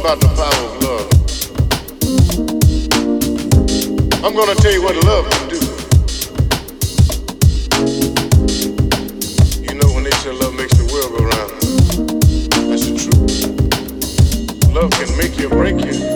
about the power of love. I'm gonna tell you what love can do. You know when they say love makes the world go round, that's the truth. Love can make you or break you.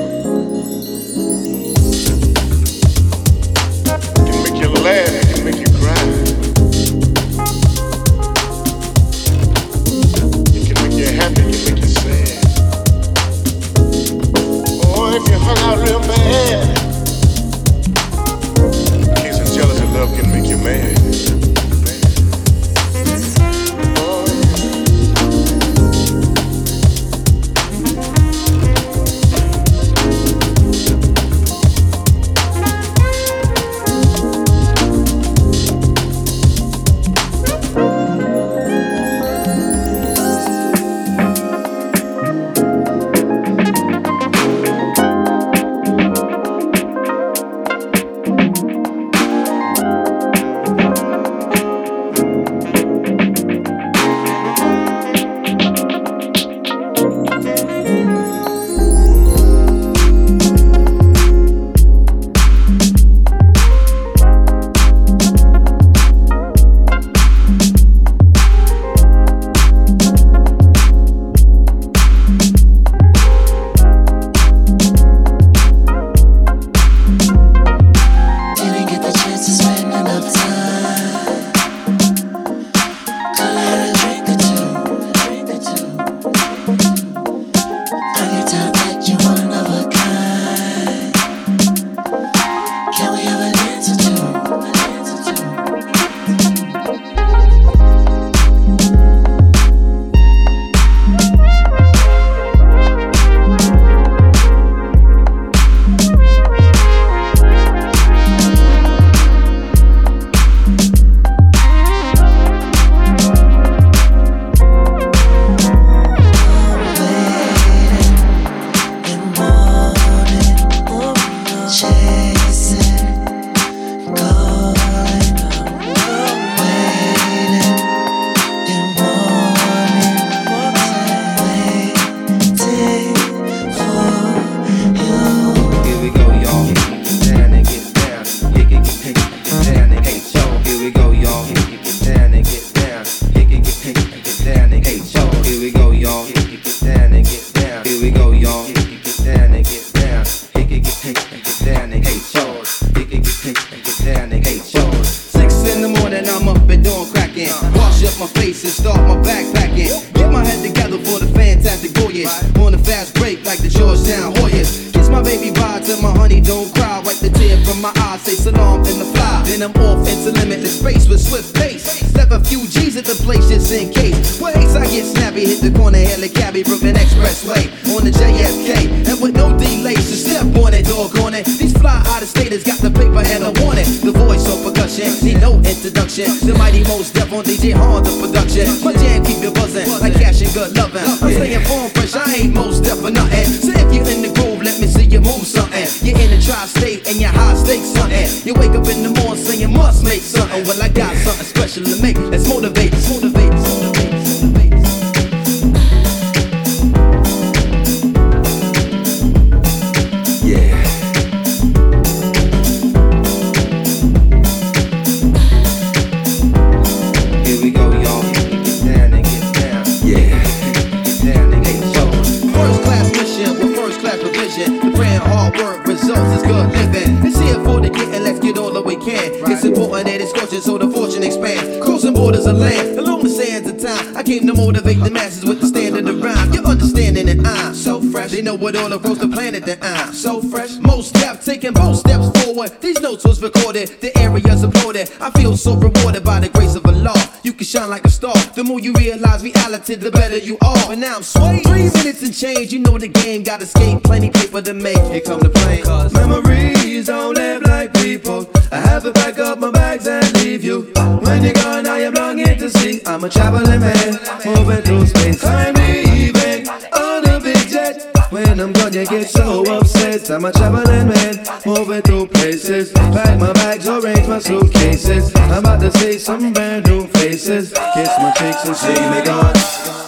game. Got escape, plenty paper to make. Here come the plane. Cause memories don't live like people. I have to pack up my bags and leave you. When you're gone, I am longing to see. I'm a traveling man, moving through space. I'm leaving on a big jet. When I'm gone, you get so upset. I'm a traveling man, moving through places. Pack my bags, arrange my suitcases. I'm about to see some brand new faces. Kiss my cheeks and see me gone.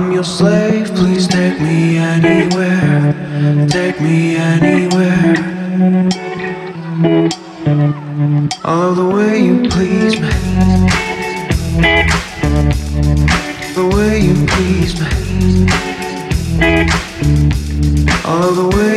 I'm your slave, please take me anywhere. Take me anywhere. All the way you please me. The way you please me. All the way.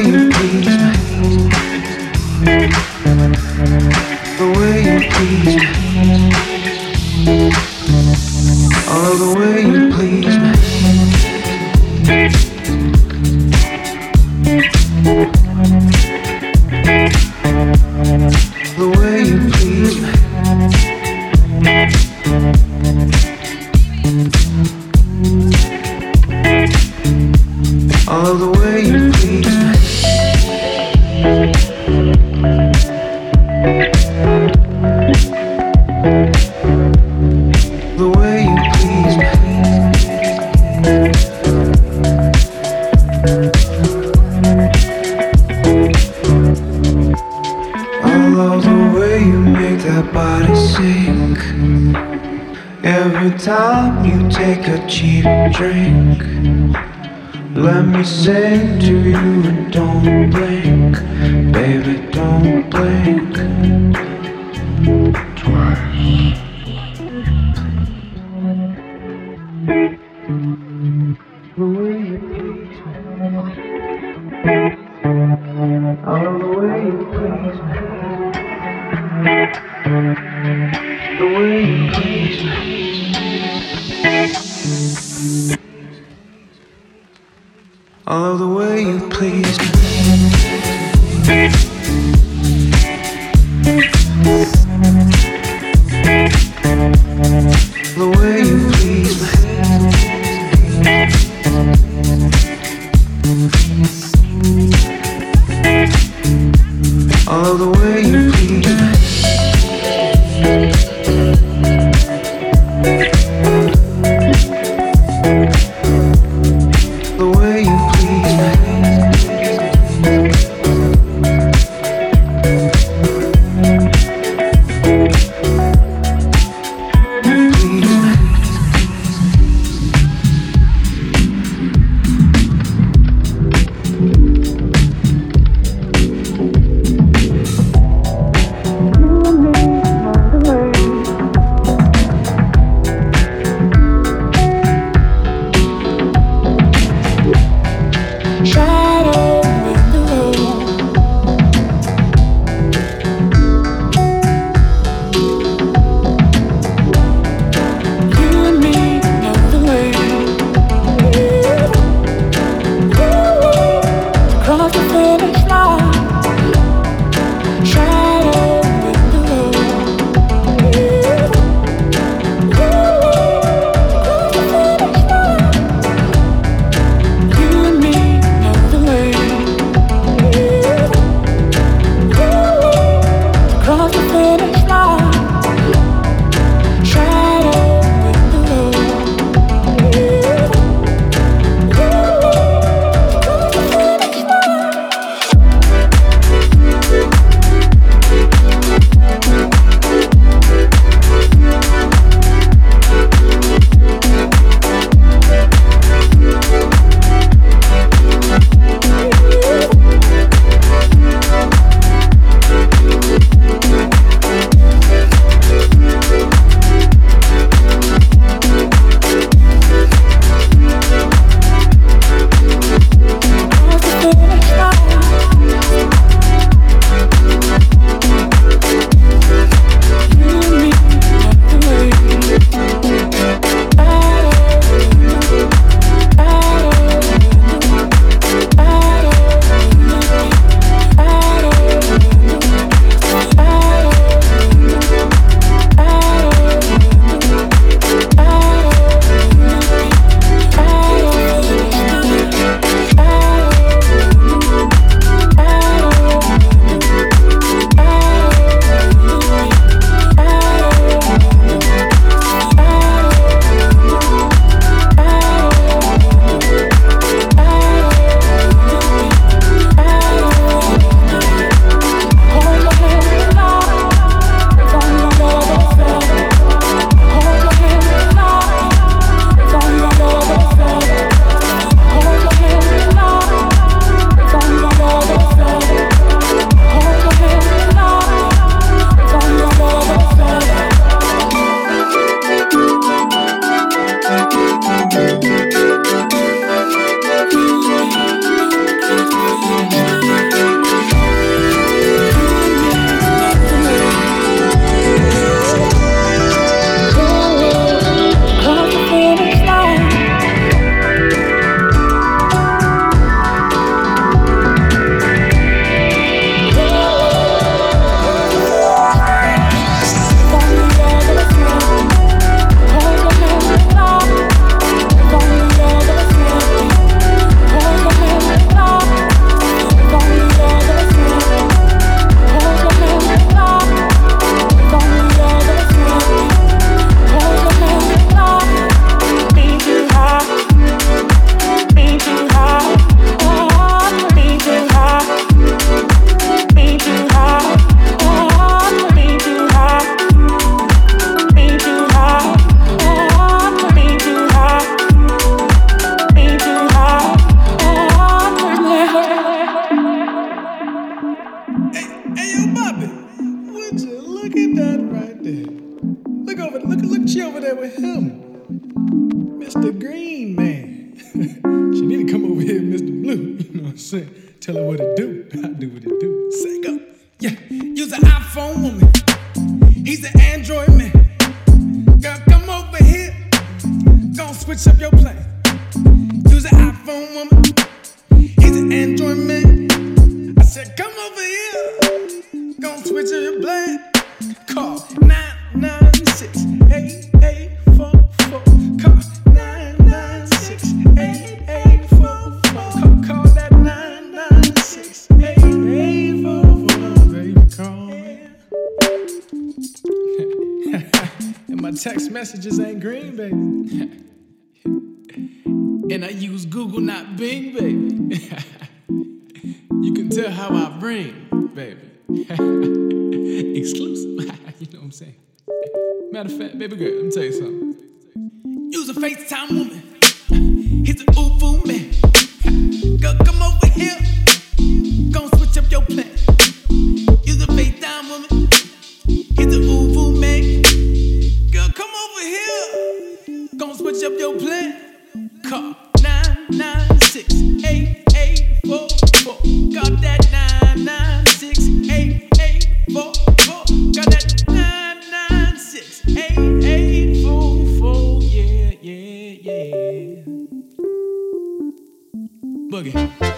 messages ain't green, baby. and I use Google, not Bing, baby. you can tell how I bring, baby. Exclusive, you know what I'm saying? Matter of fact, baby girl, let me tell you something. Use a FaceTime woman. He's an ooh man. Girl, come over here. boogie.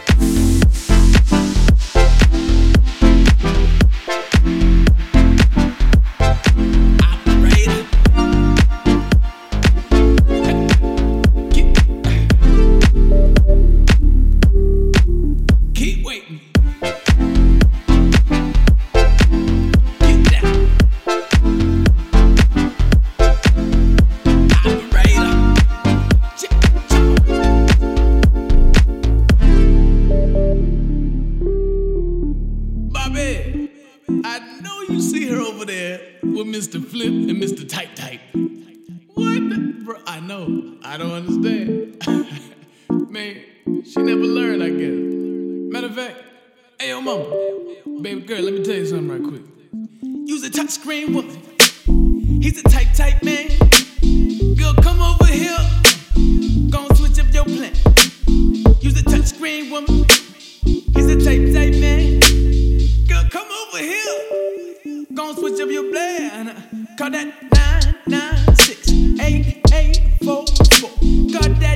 four, four. God damn.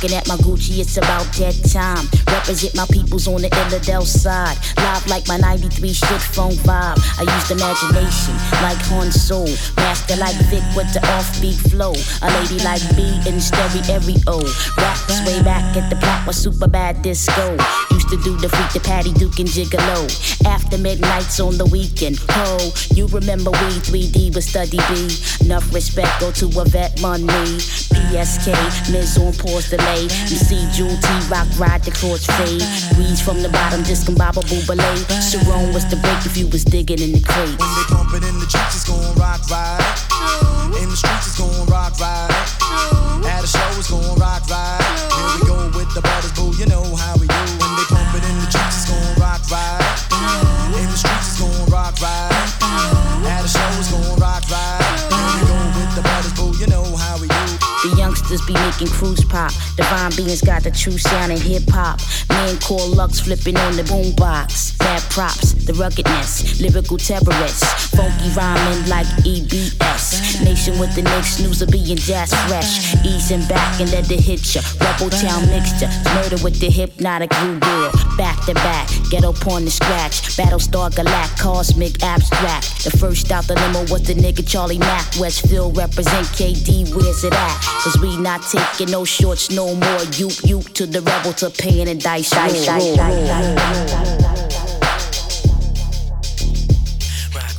Looking at my Gucci, it's about that time. Represent my peoples on the Illidale side. Live like my 93 shit phone vibe. I used imagination like Han Solo. Master like Vic with the offbeat flow. A lady like B in stereo. Raps way back at the block was super bad disco. To do the freak, the patty, Duke and Gigolo. After midnights on the weekend. Ho, you remember we 3D with Study B. Enough respect go to a vet money. PSK, Miz on pause delay. You see Jewel T Rock ride the cross fade. Weeds from the bottom, discombobable belay. Sharon was the break if you was digging in the crate. When they pump it in the streets, it's gon' rock right. In the streets, it's gon' rock right. At a show, it's gon' rock right. Right. In the streets, it's gon' rock right. At a show, it's gon' rock. Here we go with the butters, boo. You know how we do. The youngsters be making cruise pop. Divine beings got the true sound in hip hop. Man called Lux flipping on the boombox. Bad props, the ruggedness, lyrical terrorists. Funky rhyming like EBS. Nation with the next news of being jazz fresh. Easing back and let the hit ya. Rebel town mixture. Murder with the hypnotic blue. Back to back, ghetto porn to scratch. Battlestar Galact, cosmic abstract. The first out the limo was the nigga Charlie Mack. Westfield represent KD, where's it at? Cause we not taking no shorts no more. You, you to the rebel to paying and dice. dice, dice,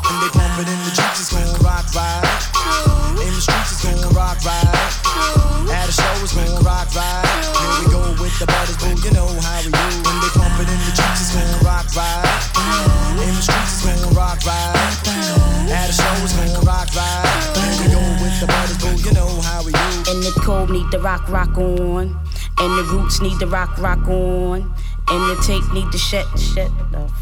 When they need the rock rock on. And the roots need the rock rock on. And the tape need to shut shut the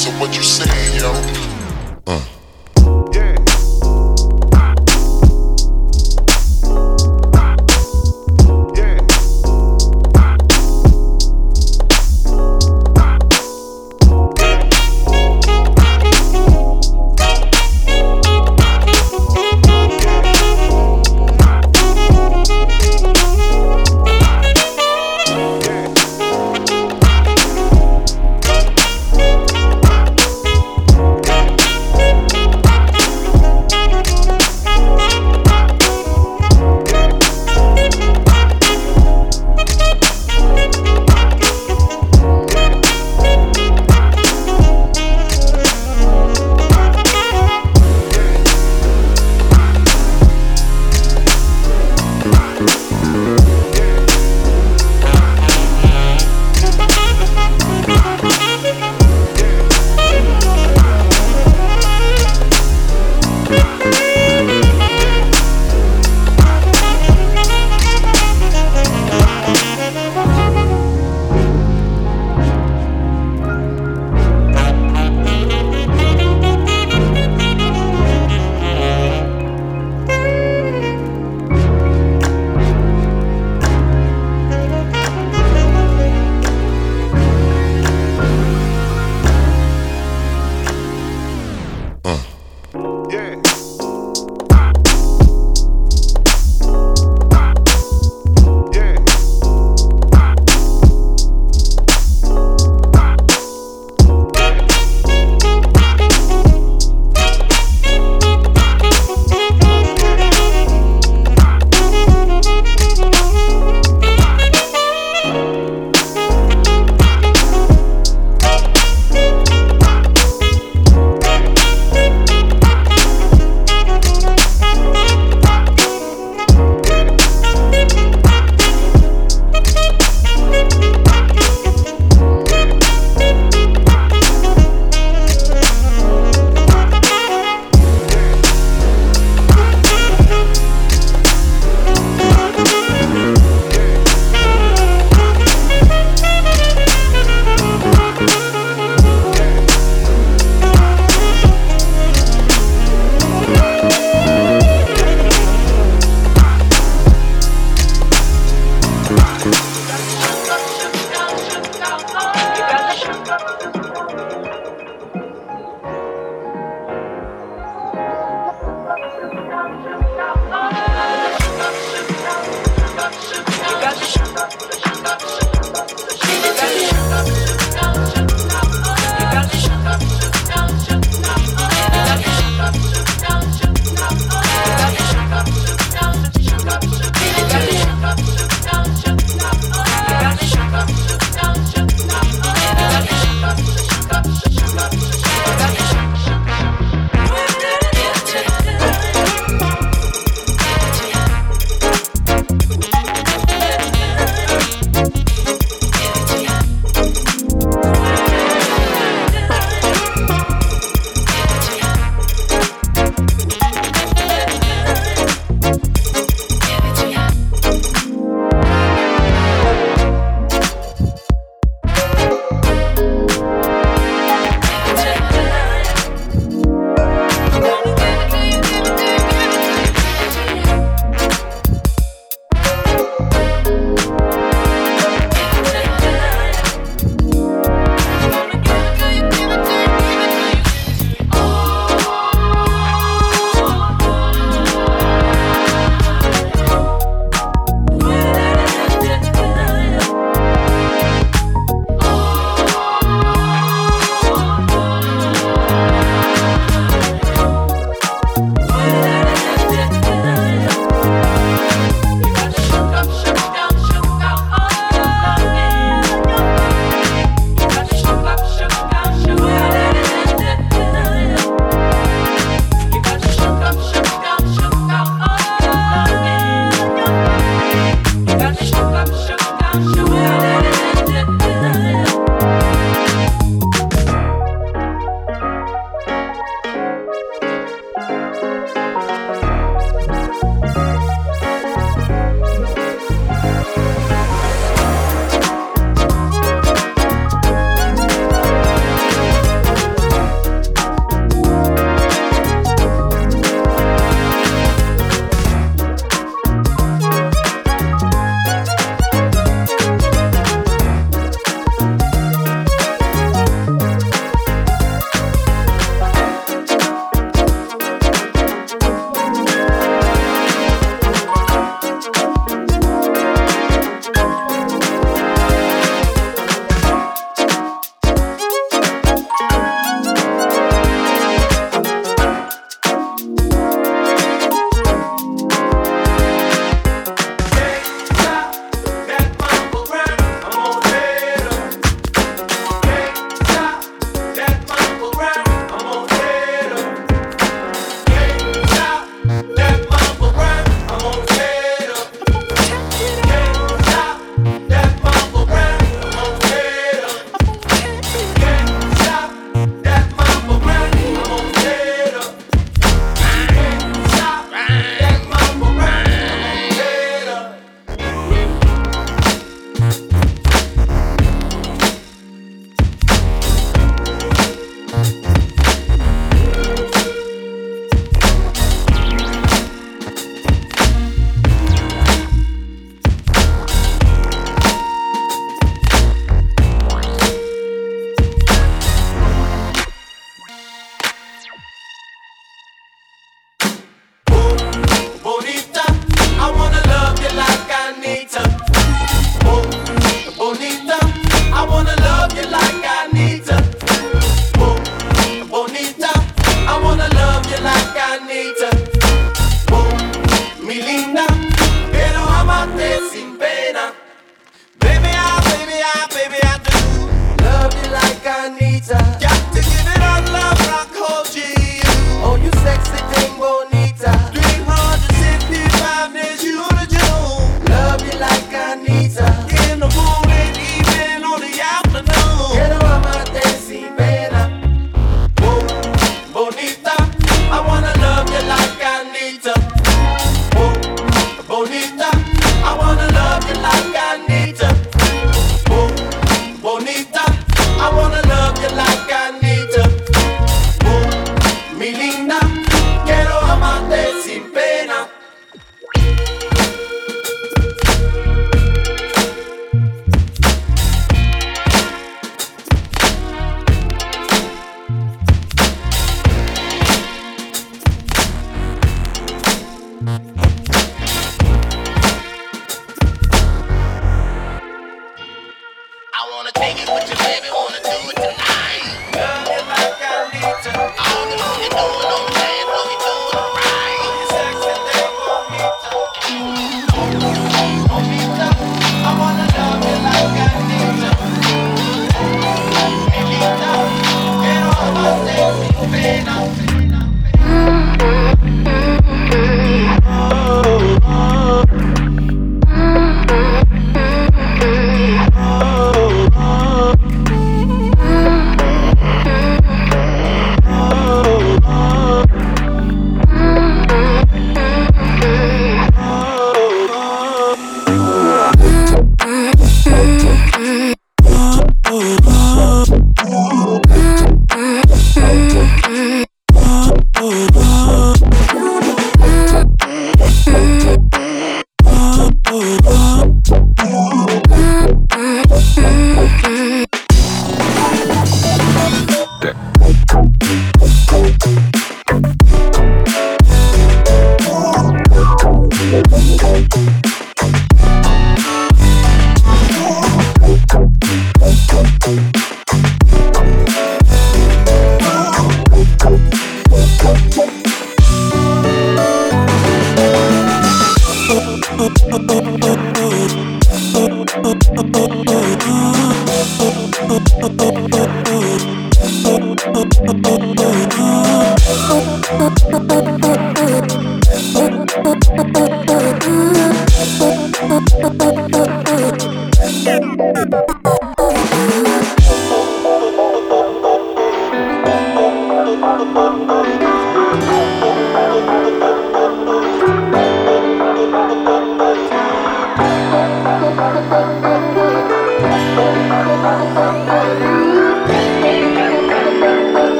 So what you saying, yo? Yeah.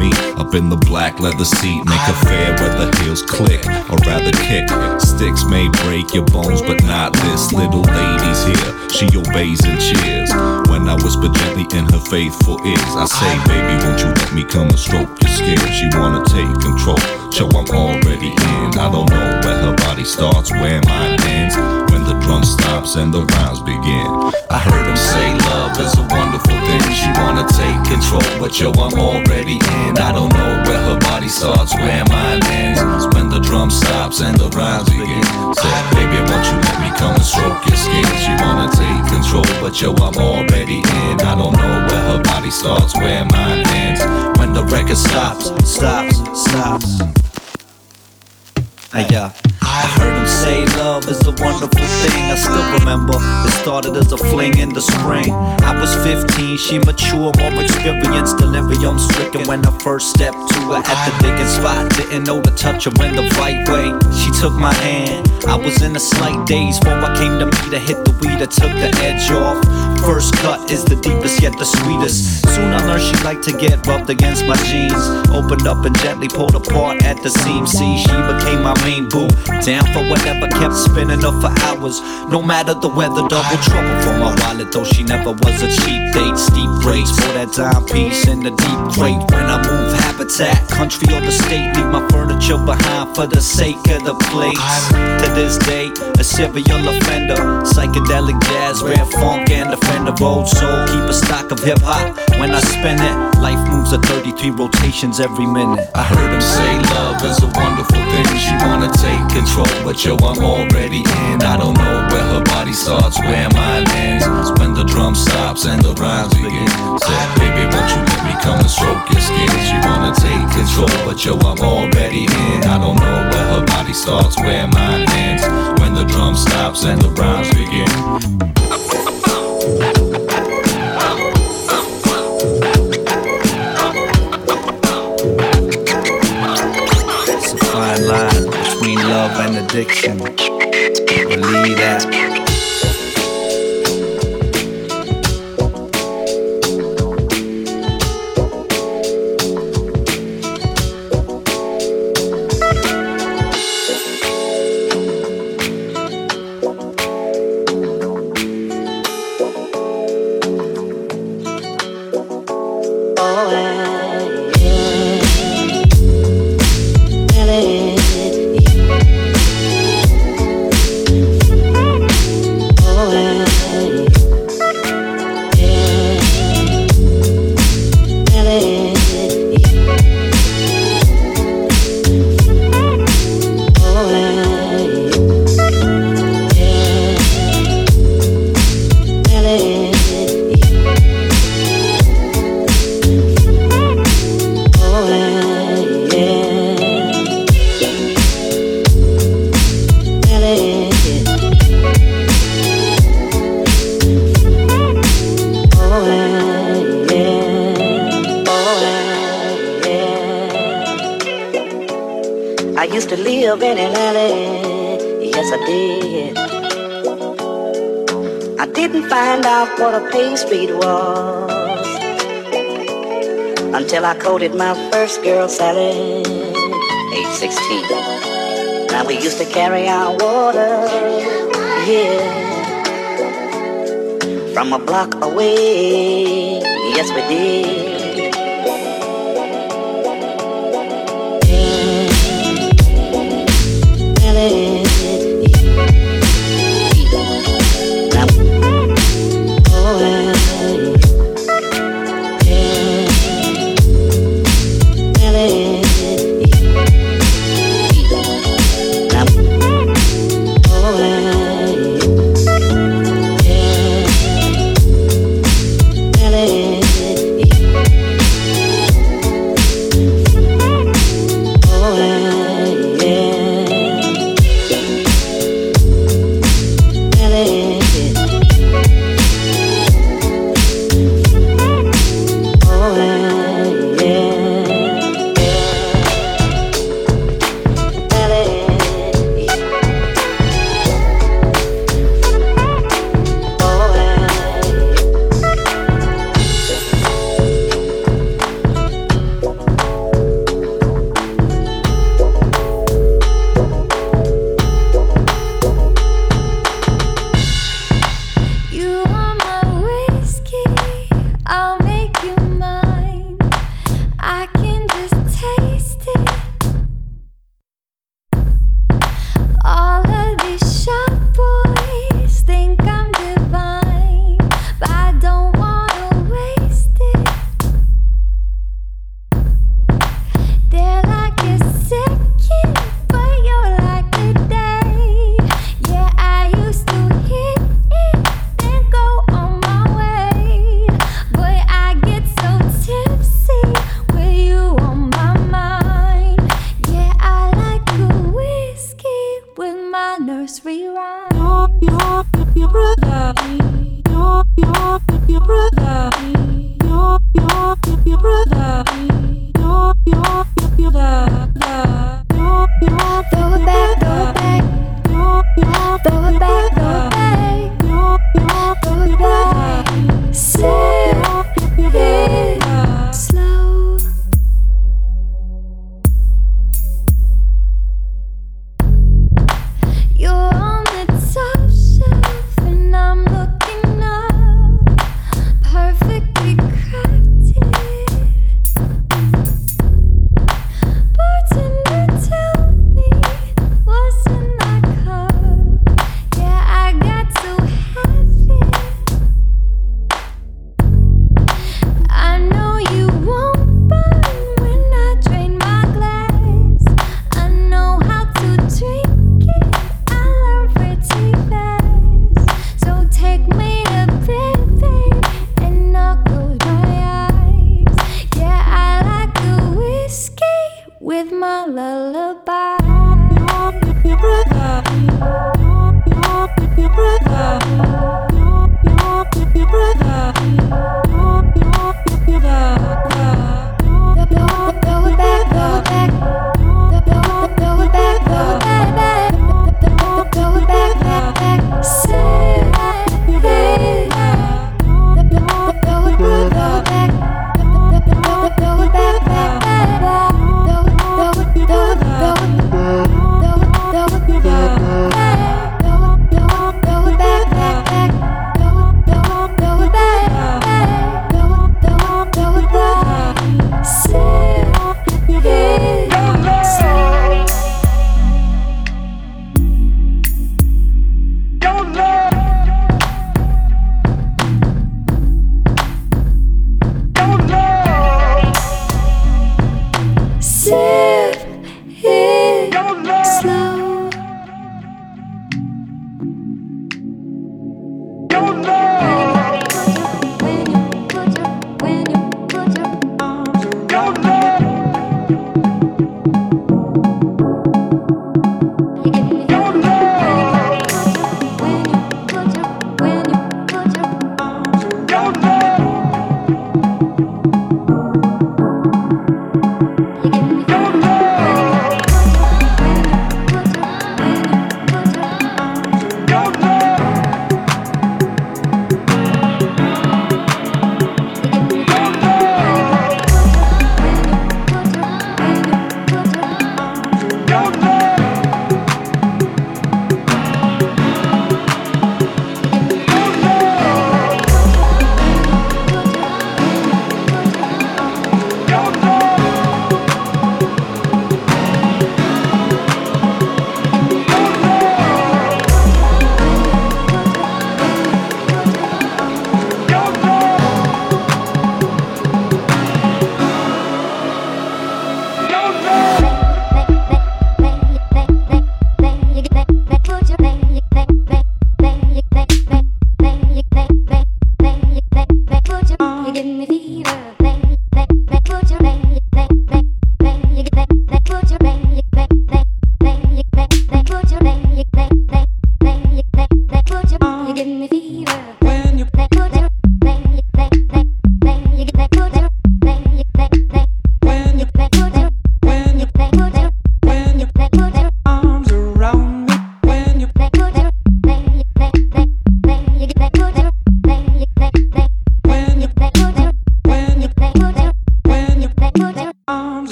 Me. Up in the black leather seat, make a fair where the heels click, or rather kick. Sticks may break your bones, but not this little lady's here. She obeys and cheers. When I whisper gently in her faithful ears, I say, baby, won't you let me come and stroke your skin? She wanna take control, so I'm already in. I don't know where her body starts, where mine ends. Drum stops and the rhymes begin. I heard him say love is a wonderful thing. She wanna take control, but yo, I'm already in. I don't know where her body starts, where mine ends. When the drum stops and the rhymes begin. Said, baby, won't you let me come and stroke your skin? She wanna take control, but yo, I'm already in. I don't know where her body starts, where mine ends. When the record stops, stops, stops. Hey, yeah. I heard him say love is a wonderful thing. I still remember it started as a fling in the spring. I was 15, she mature, more experienced, delirium stricken when I first stepped to her at the digging spot. Didn't know to touch her in the right way. She took my hand. I was in a slight daze before I came to meet her. Hit the weed that took the edge off. First cut is the deepest yet the sweetest. Soon I learned she liked to get rubbed against my jeans. Opened up and gently pulled apart at the seam. See, she became my main boo. Down for whatever, kept spinning up for hours. No matter the weather, double trouble for my wallet. Though she never was a cheap date. Steep rates for that dime piece in the deep crate. When I move habitat, country or the state, leave my furniture behind for the sake of the place. To this day, a serial offender. Psychedelic jazz, rare funk, and defender. Old soul, keep a stock of hip hop. When I spin it, life moves at 33 rotations every minute. I heard him say love is a wonderful thing. She wanna take control, but yo, I'm already in. I don't know where her body starts, where mine ends. When the drum stops and the rhymes begin. Said, baby, won't you let me come and stroke your skin? She wanna take control, but yo, I'm already in. I don't know where her body starts, where mine ends. When the drum stops and the rhymes begin. It's a fine line between love and addiction. Believe that. My first girl, Sally, age 16. Now we used to carry our water, yeah, from a block away, yes we did.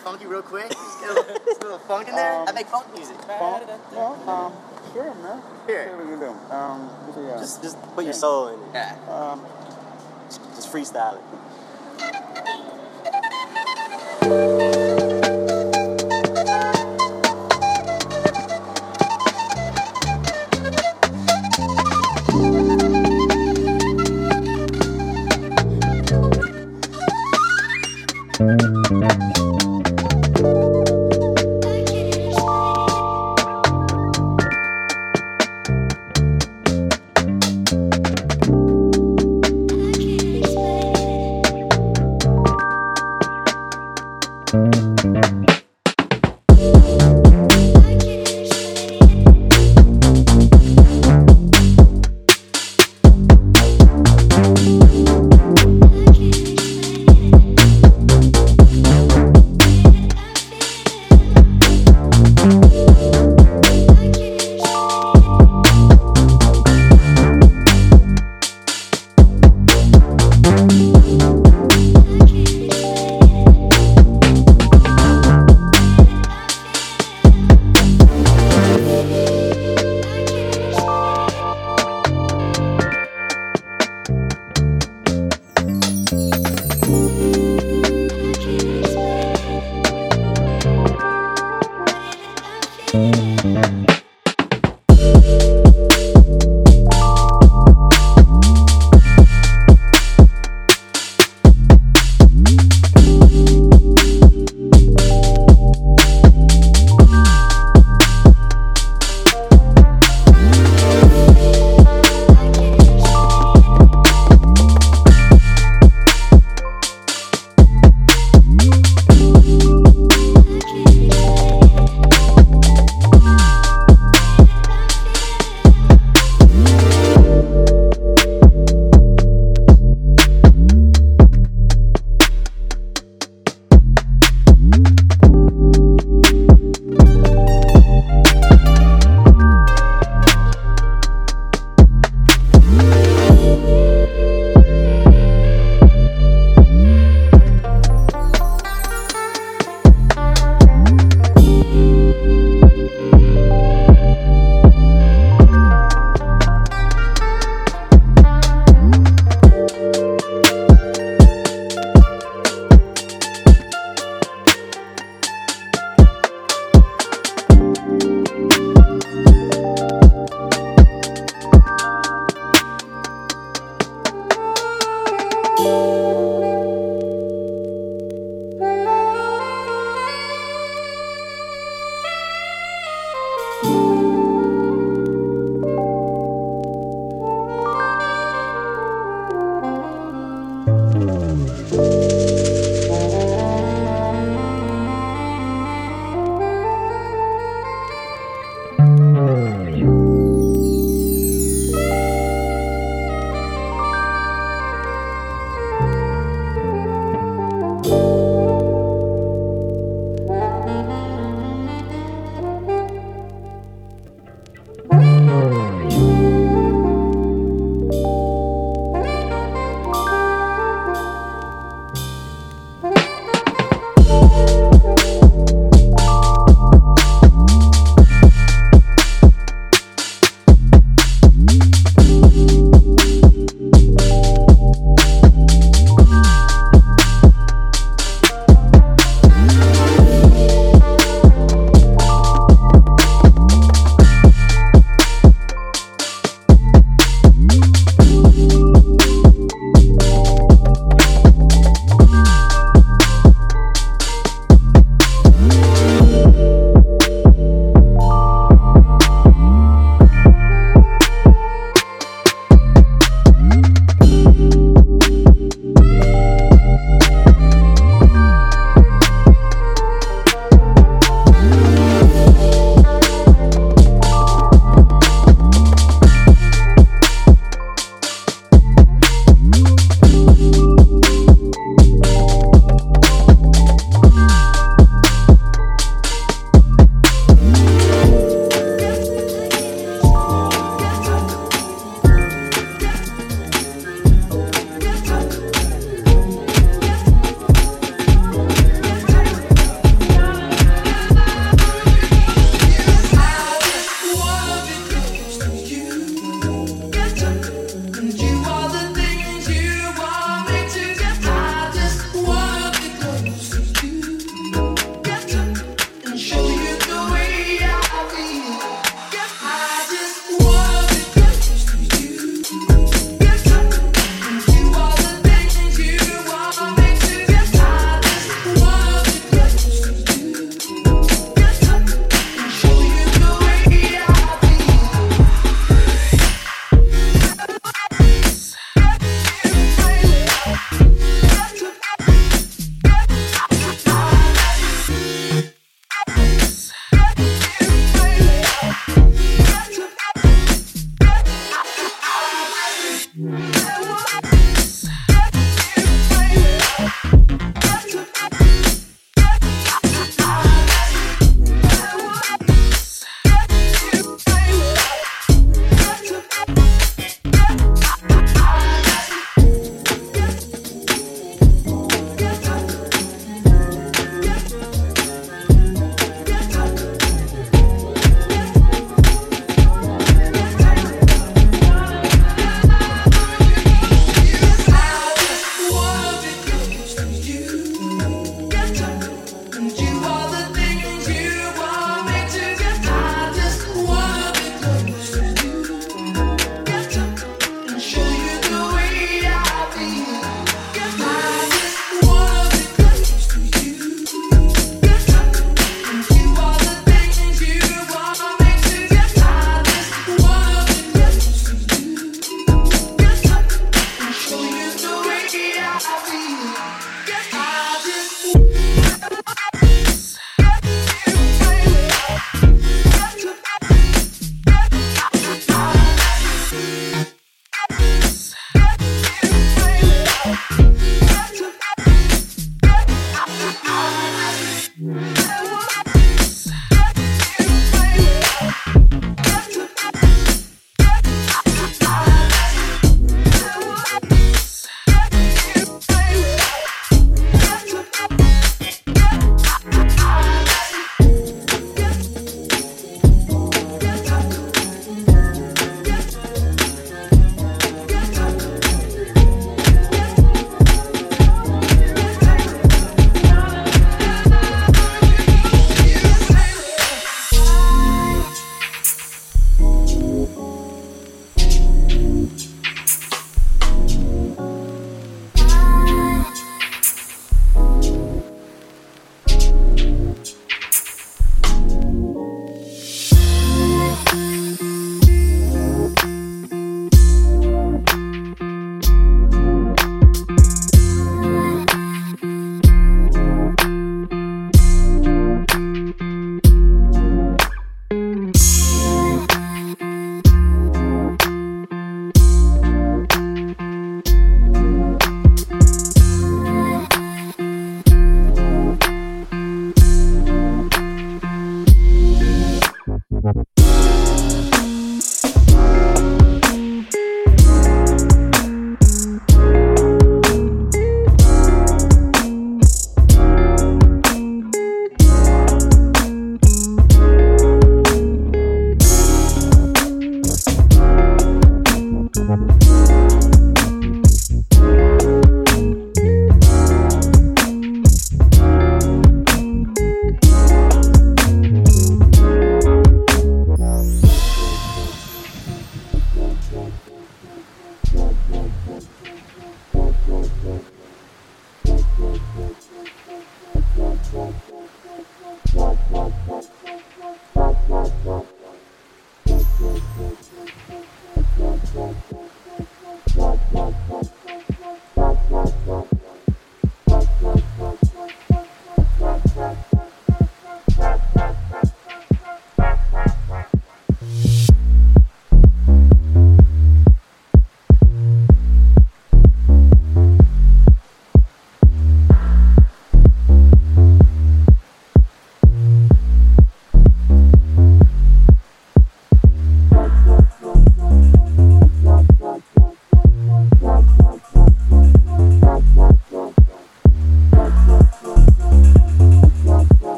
Get funky real quick? Just get a little, just a little funk in there. I make funk music. Well, um, sure, man. Here. See what we can do. Um, let's uh, Just, just put your soul in it. Yeah. um, Just freestyle it.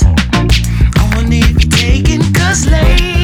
I if you're taking, cause lately,